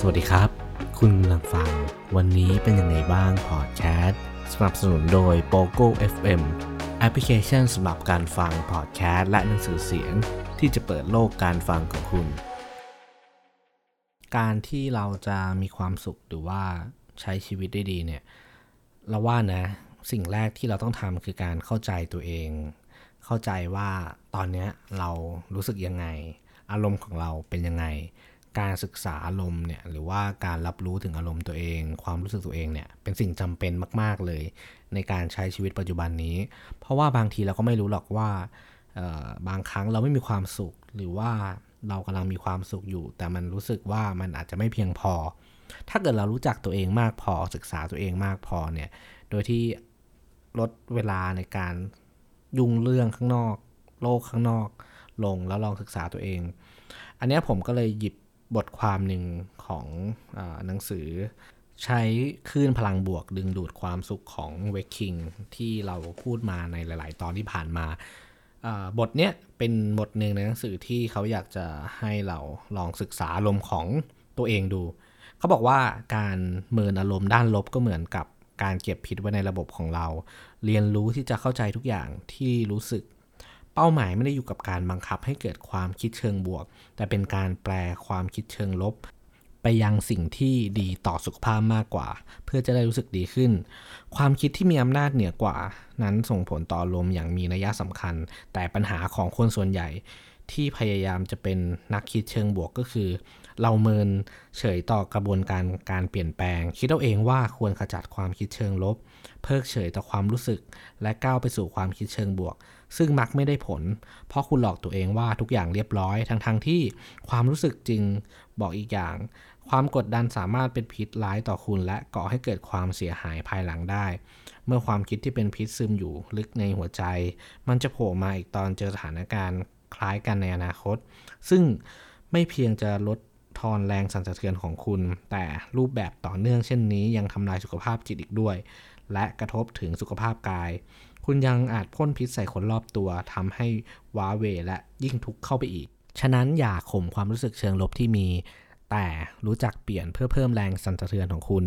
สวัสดีครับ คุณกำลังฟัง วันนี้เป็นยังไงบ้างพอดแคสต์สนับสนุนโดย POGO FM แอปพลิเคชันสำหรับการฟังพอดแคสต์และหนังสือเสียง ที่จะเปิดโลกการฟังของคุณ การที่เราจะมีความสุขหรือว่าใช้ชีวิตได้ดีเนี่ยเราว่านะ สิ่งแรกที่เราต้องทำคือการเข้าใจตัวเอง เข้าใจว่าตอนนี้เรารู้สึกยังไง อารมณ์ของเราเป็นยังไง การศึกษาอารมณ์เนี่ยหรือว่าการรับรู้ถึงอารมณ์ตัวเอง ความรู้สึกตัวเองเนี่ยเป็นสิ่งจำเป็นมาก ๆเลย ในการใช้ชีวิตปัจจุบันนี้ เพราะว่าบางทีเราก็ไม่รู้หรอกว่าบางครั้งเราไม่มีความสุข หรือว่าเรากำลังมีความสุขอยู่ แต่มันรู้สึกว่ามันอาจจะไม่เพียงพอ ถ้าเกิดเรารู้จักตัวเองมากพอศึกษาตัวเองมากพอเนี่ยโดยที่ลดเวลาในการยุ่งเรื่องข้างนอก โลกข้างนอกลงแล้วลองศึกษาตัวเอง อันนี้ผมก็เลยหยิบ บทความหนึ่งของอหนังสือ ใช้คลื่นพลังบวกดึงดูดความสุขของเวกคิงที่เราพูดมาในหลาย ๆ ตอนที่ผ่านมาบทเนี้ยเป็นบทหนึ่งในหนังสือที่เขาอยากจะให้เราลองศึกษาอารมณ์ของตัวเองดู เขาบอกว่าการเมินอารมณ์ด้านลบก็เหมือนกับการเก็บพิษไว้ในระบบของเรา เรียนรู้ที่จะเข้าใจทุกอย่างที่รู้สึก เป้าหมายไม่ได้อยู่กับการบังคับให้เกิดความคิดเชิงบวก แต่เป็นการแปลความคิดเชิงลบ ไปยังสิ่งที่ดีต่อสุขภาพมากกว่า เพื่อจะได้รู้สึกดีขึ้น ความคิดที่มีอำนาจเหนือกว่า นั้นส่งผลต่อลมอย่างมีนัยสำคัญ แต่ปัญหาของคนส่วนใหญ่ที่พยายามจะเป็นนักคิดเชิงบวกก็คือ เราเมินเฉยต่อกระบวนการการเปลี่ยนแปลง คิดเอาเองว่าควรขจัดความคิดเชิงลบ เพิกเฉยต่อความรู้สึก และก้าวไปสู่ความคิดเชิงบวก ซึ่งมักไม่ได้ผล เพราะคุณหลอกตัวเองว่าทุกอย่างเรียบร้อยทั้งๆทที่ความรู้สึกจริงบอกอีกอย่าง ความกดดันสามารถเป็นพิษร้ายต่อคุณ และก่อให้เกิดความเสียหายภายหลังได้ เมื่อความคิดที่เป็นพิษซึมอยู่ลึกในหัวใจ มันจะโผล่มาอีกตอนเจอสถานการณ์คล้ายกันในอนาคต ซึ่งไม่เพียงจะลด ทอนแรงสั่นสะเทือนของคุณ แต่รูปแบบต่อเนื่องเช่นนี้ยังทำลายสุขภาพจิตอีกด้วย และกระทบถึงสุขภาพกาย คุณยังอาจพ่นพิษใส่คนรอบตัวทำให้ว้าเวและยิ่งทุกข์เข้าไปอีก ฉะนั้นอย่าข่มความรู้สึกเชิงลบที่มี แต่รู้จักเปลี่ยนเพื่อเพิ่มแรงสั่นสะเทือนของคุณ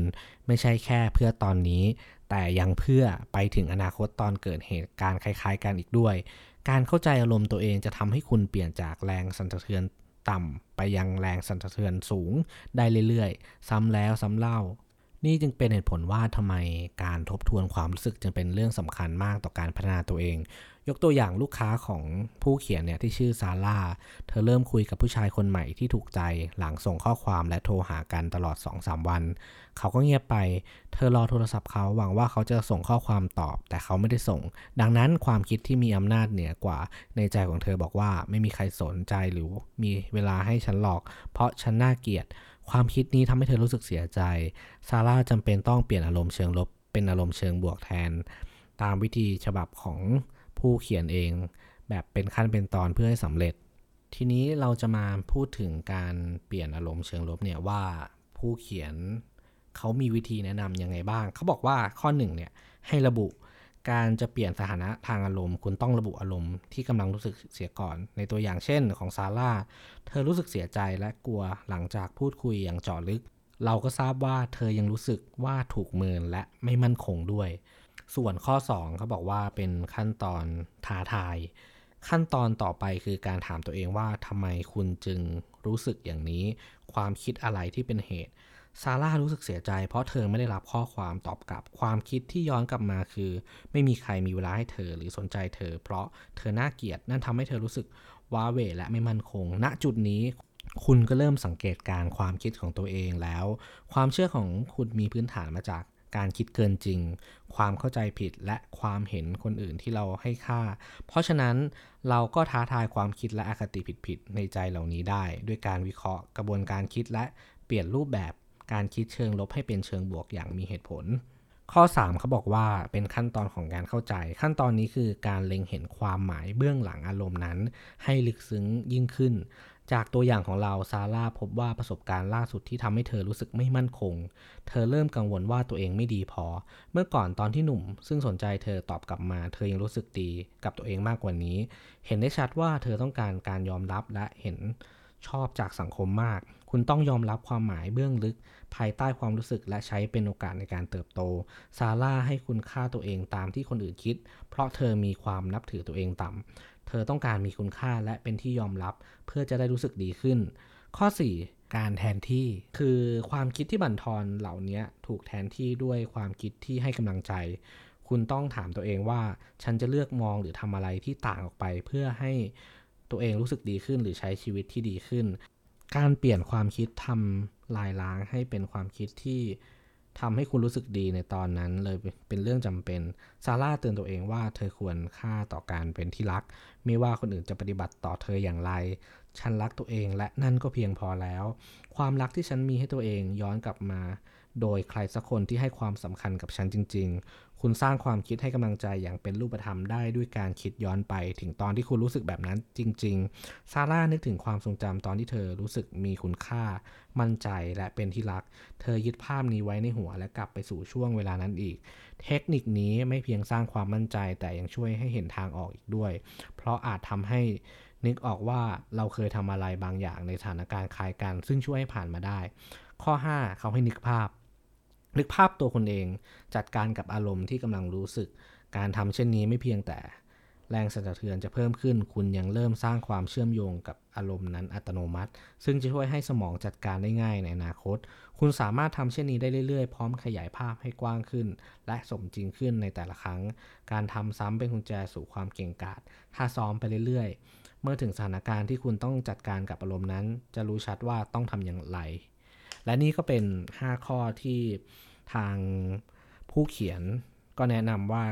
ไม่ใช่แค่เพื่อตอนนี้ แต่ยังเพื่อไปถึงอนาคตตอนเกิดเหตุการณ์คล้าย ๆ กันอีกด้วยการเข้าใจอารมณ์ตัวเองจะทำให้คุณเปลี่ยนจากแรงสั่นสะเทือน ต่ำไปยังแรงสั่นสะเทือนสูงได้เรื่อยๆ ซ้ำแล้วซ้ำเล่า นี่จึงเป็นเหตุผลว่าทำไมการทบทวนความรู้สึกจึงเป็นเรื่องสำคัญมากต่อการพัฒนาตัวเอง ยกตัวอย่างลูกค้าของผู้เขียนเนี่ยที่ชื่อซาร่า เธอเริ่มคุยกับผู้ชายคนใหม่ที่ถูกใจหลังส่งข้อความและโทรหากันตลอด 2-3 วัน เขาก็เงียบไป เธอรอโทรศัพท์เขาหวังว่าเขาจะส่งข้อความตอบ แต่เขาไม่ได้ส่ง ดังนั้นความคิดที่มีอำนาจเหนือกว่าในใจของเธอบอกว่าไม่มีใครสนใจหรือมีเวลาให้ฉันหลอก เพราะฉันน่าเกลียด ความคิดนี้ทำให้เธอรู้สึกเสียใจ ซาร่าจำเป็นต้องเปลี่ยนอารมณ์เชิงลบเป็นอารมณ์เชิงบวกแทน ตามวิธีฉบับของผู้เขียนเอง แบบเป็นขั้นเป็นตอนเพื่อให้สำเร็จ ทีนี้เราจะมาพูดถึงการเปลี่ยนอารมณ์เชิงลบเนี่ยว่าผู้เขียนเขามีวิธีแนะนำยังไงบ้าง เขาบอกว่าข้อหนึ่งเนี่ยให้ระบุ การจะเปลี่ยนสถานะทางอารมณ์ คุณต้องระบุอารมณ์ที่กำลังรู้สึกเสียก่อน ในตัวอย่างเช่นของซาร่า เธอรู้สึกเสียใจและกลัวหลังจากพูดคุยอย่างเจาะลึก เราก็ทราบว่าเธอยังรู้สึกว่าถูกเมินและไม่มั่นคงด้วย ส่วนข้อ 2เขาบอกว่าเป็นขั้นตอนท้าทาย ขั้นตอนต่อไปคือการถามตัวเองว่าทำไมคุณจึงรู้สึกอย่างนี้ ความคิดอะไรที่เป็นเหตุ ซาร่ารู้สึกเสียใจเพราะเธอไม่ได้รับข้อความตอบกลับ ความคิดที่ย้อนกลับมาคือ ไม่มีใครมีเวลาให้เธอหรือสนใจเธอ เพราะเธอน่าเกลียดนั่นทำให้เธอรู้สึกว้าเหวและไม่มั่นคง ณจุดนี้คุณก็เริ่มสังเกตการความคิดของตัวเองแล้ว ความเชื่อของคุณมีพื้นฐานมาจากการคิดเกินจริง ความเข้าใจผิดและความเห็นคนอื่นที่เราให้ค่า เพราะฉะนั้นเราก็ท้าทายความคิดและอคติผิดๆในใจเหล่านี้ได้ ด้วยการวิเคราะห์กระบวนการคิดและเปลี่ยนรูปแบบ การคิดเชิงลบให้เป็นเชิงบวกอย่างมีเหตุผล ข้อ 3เขาบอกว่าเป็นขั้นตอนของการเข้าใจ ขั้นตอนนี้คือการเล็งเห็นความหมายเบื้องหลังอารมณ์นั้น ให้ลึกซึ้งยิ่งขึ้น จากตัวอย่างของเราซาร่าพบว่าประสบการณ์ล่าสุดที่ทำให้เธอรู้สึกไม่มั่นคง เธอเริ่มกังวลว่าตัวเองไม่ดีพอ เมื่อก่อนตอนที่หนุ่ม ซึ่งสนใจเธอตอบกลับมา เธอยังรู้สึกดีกับตัวเองมากกว่านี้ เห็นได้ชัดว่าเธอต้องการการยอมรับและเห็น ชอบจากสังคมมาก คุณต้องยอมรับความหมายเบื้องลึก ภายใต้ความรู้สึกและใช้เป็นโอกาสในการเติบโต ซาร่าให้คุณค่าตัวเองตามที่คนอื่นคิด เพราะเธอมีความนับถือตัวเองต่ำ เธอต้องการมีคุณค่าและเป็นที่ยอมรับ เพื่อจะได้รู้สึกดีขึ้น ข้อ 4 การแทนที่ คือความคิดที่บั่นทอนเหล่านี้ถูกแทนที่ด้วยความคิดที่ให้กำลังใจคุณต้องถามตัวเองว่า ฉันจะเลือกมองหรือทำอะไรที่ต่างออกไปเพื่อให้ ตัวเองรู้สึกดีขึ้นหรือใช้ชีวิตที่ดีขึ้น การเปลี่ยนความคิดทำลายล้างให้เป็นความคิดที่ทำให้คุณรู้สึกดีในตอนนั้นเลยเป็นเรื่องจำเป็น ซาร่าเตือนตัวเองว่าเธอควรค่าต่อการเป็นที่รัก ไม่ว่าคนอื่นจะปฏิบัติต่อเธออย่างไร ฉันรักตัวเองและนั่นก็เพียงพอแล้ว ความรักที่ฉันมีให้ตัวเองย้อนกลับมา โดยใครสักคนที่ให้ความสำคัญกับฉันจริง คุณสร้างความคิดให้กำลังใจอย่างเป็นรูปธรรมได้ด้วยการคิดย้อนไป ถึงตอนที่คุณรู้สึกแบบนั้นจริง ๆ ซาร่านึกถึงความทรงจำตอนที่เธอรู้สึกมีคุณค่า มั่นใจและเป็นที่รัก เธอยึดภาพนี้ไว้ในหัวและกลับไปสู่ช่วงเวลานั้นอีก เทคนิคนี้ไม่เพียงสร้างความมั่นใจแต่ยังช่วยให้เห็นทางออกอีกด้วย เพราะอาจทำให้นึกออกว่าเราเคยทำอะไรบางอย่างในสถานการณ์คล้ายกัน ซึ่งช่วยให้ผ่านมาได้ ข้อ 5 เขาให้นึกภาพ นึกภาพตัวคนเองจัดการกับอารมณ์ที่กำลังรู้สึก การทำเช่นนี้ไม่เพียงแต่ แรงสั่นสะเทือนจะเพิ่มขึ้น คุณยังเริ่มสร้างความเชื่อมโยงกับอารมณ์นั้นอัตโนมัติ ซึ่งจะช่วยให้สมองจัดการได้ง่ายในอนาคต คุณสามารถทำเช่นนี้ได้เรื่อยๆ พร้อมขยายภาพให้กว้างขึ้น และสมจริงขึ้นในแต่ละครั้ง การทำซ้ำเป็นกุญแจสู่ความเก่งกาจถ้าซ้อมไปเรื่อยๆ เมื่อถึงสถานการณ์ที่คุณต้องจัดการกับอารมณ์นั้น จะรู้ชัดว่าต้องทำอย่างไร และนี่ก็เป็น 5 ข้อที่ทางผู้เขียนก็แนะนำว่า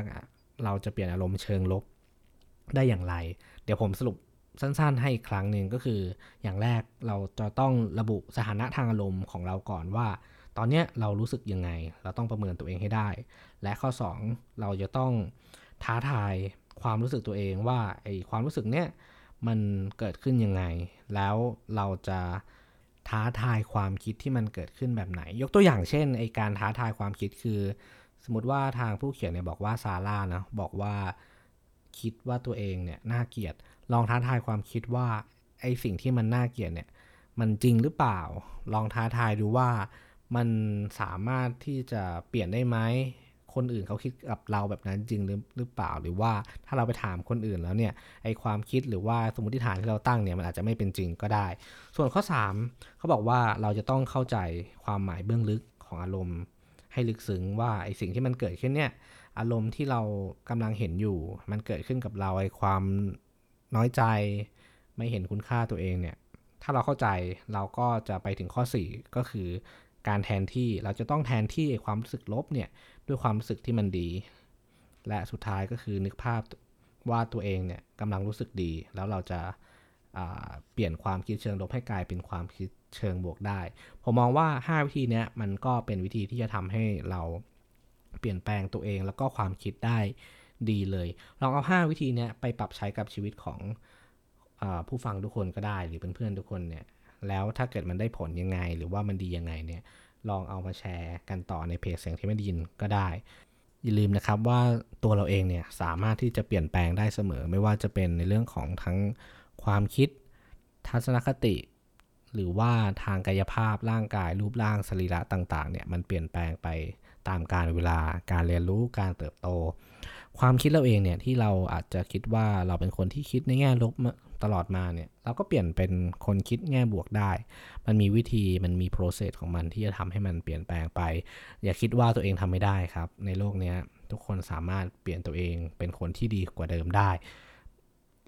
เราจะเปลี่ยนอารมณ์เชิงลบได้อย่างไร เดี๋ยวผมสรุปสั้นๆ ให้อีกครั้งหนึ่งก็คือ อย่างแรกเราจะต้องระบุสถานะทางอารมณ์ของเราก่อนว่า ตอนนี้เรารู้สึกยังไง เราต้องประเมินตัวเองให้ได้ และข้อ 2 เราจะต้องท้าทายความรู้สึกตัวเองว่าไอความรู้สึกเนี้ยมันเกิดขึ้นยังไง แล้วเราจะ ท้าทายความคิดที่มันเกิดขึ้นแบบไหน ยกตัวอย่างเช่นไอการท้าทายความคิดคือ สมมติว่าทางผู้เขียนเนี่ยบอกว่าซาร่านะบอกว่าคิดว่าตัวเองเนี่ยน่าเกลียด ลองท้าทายความคิดว่าไอสิ่งที่มันน่าเกลียดเนี่ยมันจริงหรือเปล่า ลองท้าทายดูว่ามันสามารถที่จะเปลี่ยนได้ไหม คนอื่นเขาคิดกับเราแบบนั้นจริงหรือเปล่า หรือว่าถ้าเราไปถามคนอื่นแล้วเนี่ยไอความคิดหรือว่าสมมติฐานที่เราตั้งเนี่ยมันอาจจะไม่เป็นจริงก็ได้ ส่วนข้อ 3 เขาบอกว่าเราจะต้องเข้าใจความหมายเบื้องลึกของอารมณ์ ให้ลึกซึ้งว่าไอสิ่งที่มันเกิดขึ้นเนี่ยอารมณ์ที่เรากำลังเห็นอยู่ มันเกิดขึ้นกับเราไอความน้อยใจ ไม่เห็นคุณค่าตัวเองเนี่ยถ้าเราเข้าใจเราก็จะไปถึงข้อ 4 ก็คือ การแทนที่เราจะต้องแทนที่ความรู้สึกลบเนี่ยด้วยความรู้สึกที่มันดี และสุดท้ายก็คือนึกภาพว่าตัวเองเนี่ยกำลังรู้สึกดี แล้วเราจะเปลี่ยนความคิดเชิงลบให้กลายเป็นความคิดเชิงบวกได้ ผมมองว่า 5 วิธีนี้มันก็เป็นวิธีที่จะทำให้เราเปลี่ยนแปลงตัวเองแล้วก็ความคิดได้ดีเลย ลองเอา 5 วิธีนี้ไปปรับใช้กับชีวิตของอผู้ฟังทุกคนก็ได้ หรือเพื่อนๆทุกคนเนี่ย แล้วถ้าเกิดมันได้ผลยังไง หรือว่ามันดียังไงเนี่ยลองเอามาแชร์กันต่อในเพจเสียงที่ไม่ดีนก็ได้ อย่าลืมนะครับว่าตัวเราเองเนี่ยสามารถที่จะเปลี่ยนแปลงได้เสมอ ไม่ว่าจะเป็นในเรื่องของทั้งความคิด ทัศนคติ หรือว่าทางกายภาพร่างกายรูปร่างสรีระต่างๆเนี่ยมันเปลี่ยนแปลงไปตามการเวลาการเรียนรู้การเติบโต ความคิดเราเองเนี่ยที่เราอาจจะคิดว่าเราเป็นคนที่คิดในแง่ลบ ตลอดมาเนี่ยเราก็เปลี่ยนเป็นคนคิดแง่บวกได้ มันมีวิธีมันมีโปรเซสของมันที่จะทำให้มันเปลี่ยนแปลงไป อย่าคิดว่าตัวเองทำไม่ได้ครับ ในโลกนี้ทุกคนสามารถเปลี่ยนตัวเองเป็นคนที่ดีกว่าเดิมได้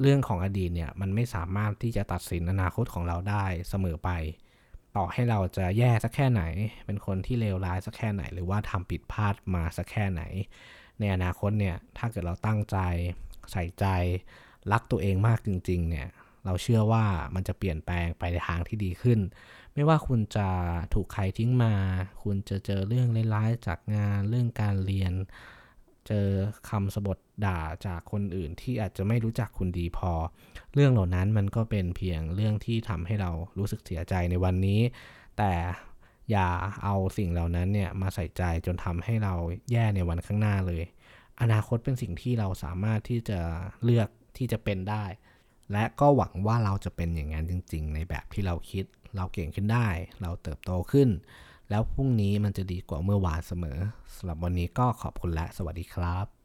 เรื่องของอดีตเนี่ยมันไม่สามารถที่จะตัดสินอนาคตของเราได้เสมอไป ต่อให้เราจะแย่สักแค่ไหน เป็นคนที่เลวร้ายสักแค่ไหน หรือว่าทำผิดพลาดมาสักแค่ไหน ในอนาคตเนี่ยถ้าเกิดเราตั้งใจใส่ใจ รักตัวเองมากจริง ๆ เนี่ย เราเชื่อว่ามันจะเปลี่ยนแปลงไปในทางที่ดีขึ้น ไม่ว่าคุณจะถูกใครทิ้งมา คุณจะเจอเรื่องร้ายๆจากงานเรื่องการเรียน เจอคำสบทด่าจากคนอื่นที่อาจจะไม่รู้จักคุณดีพอ เรื่องเหล่านั้นมันก็เป็นเพียงเรื่องที่ทำให้เรารู้สึกเสียใจในวันนี้ แต่อย่าเอาสิ่งเหล่านั้นเนี่ยมาใส่ใจจนทำให้เราแย่ในวันข้างหน้าเลย อนาคตเป็นสิ่งที่เราสามารถที่จะเลือก ที่จะเป็นได้ และก็หวังว่าเราจะเป็นอย่างนั้นจริง ๆ ในแบบที่เราคิด เราเก่งขึ้นได้ เราเติบโตขึ้น แล้วพรุ่งนี้มันจะดีกว่าเมื่อวานเสมอสำหรับวันนี้ก็ขอบคุณและสวัสดีครับ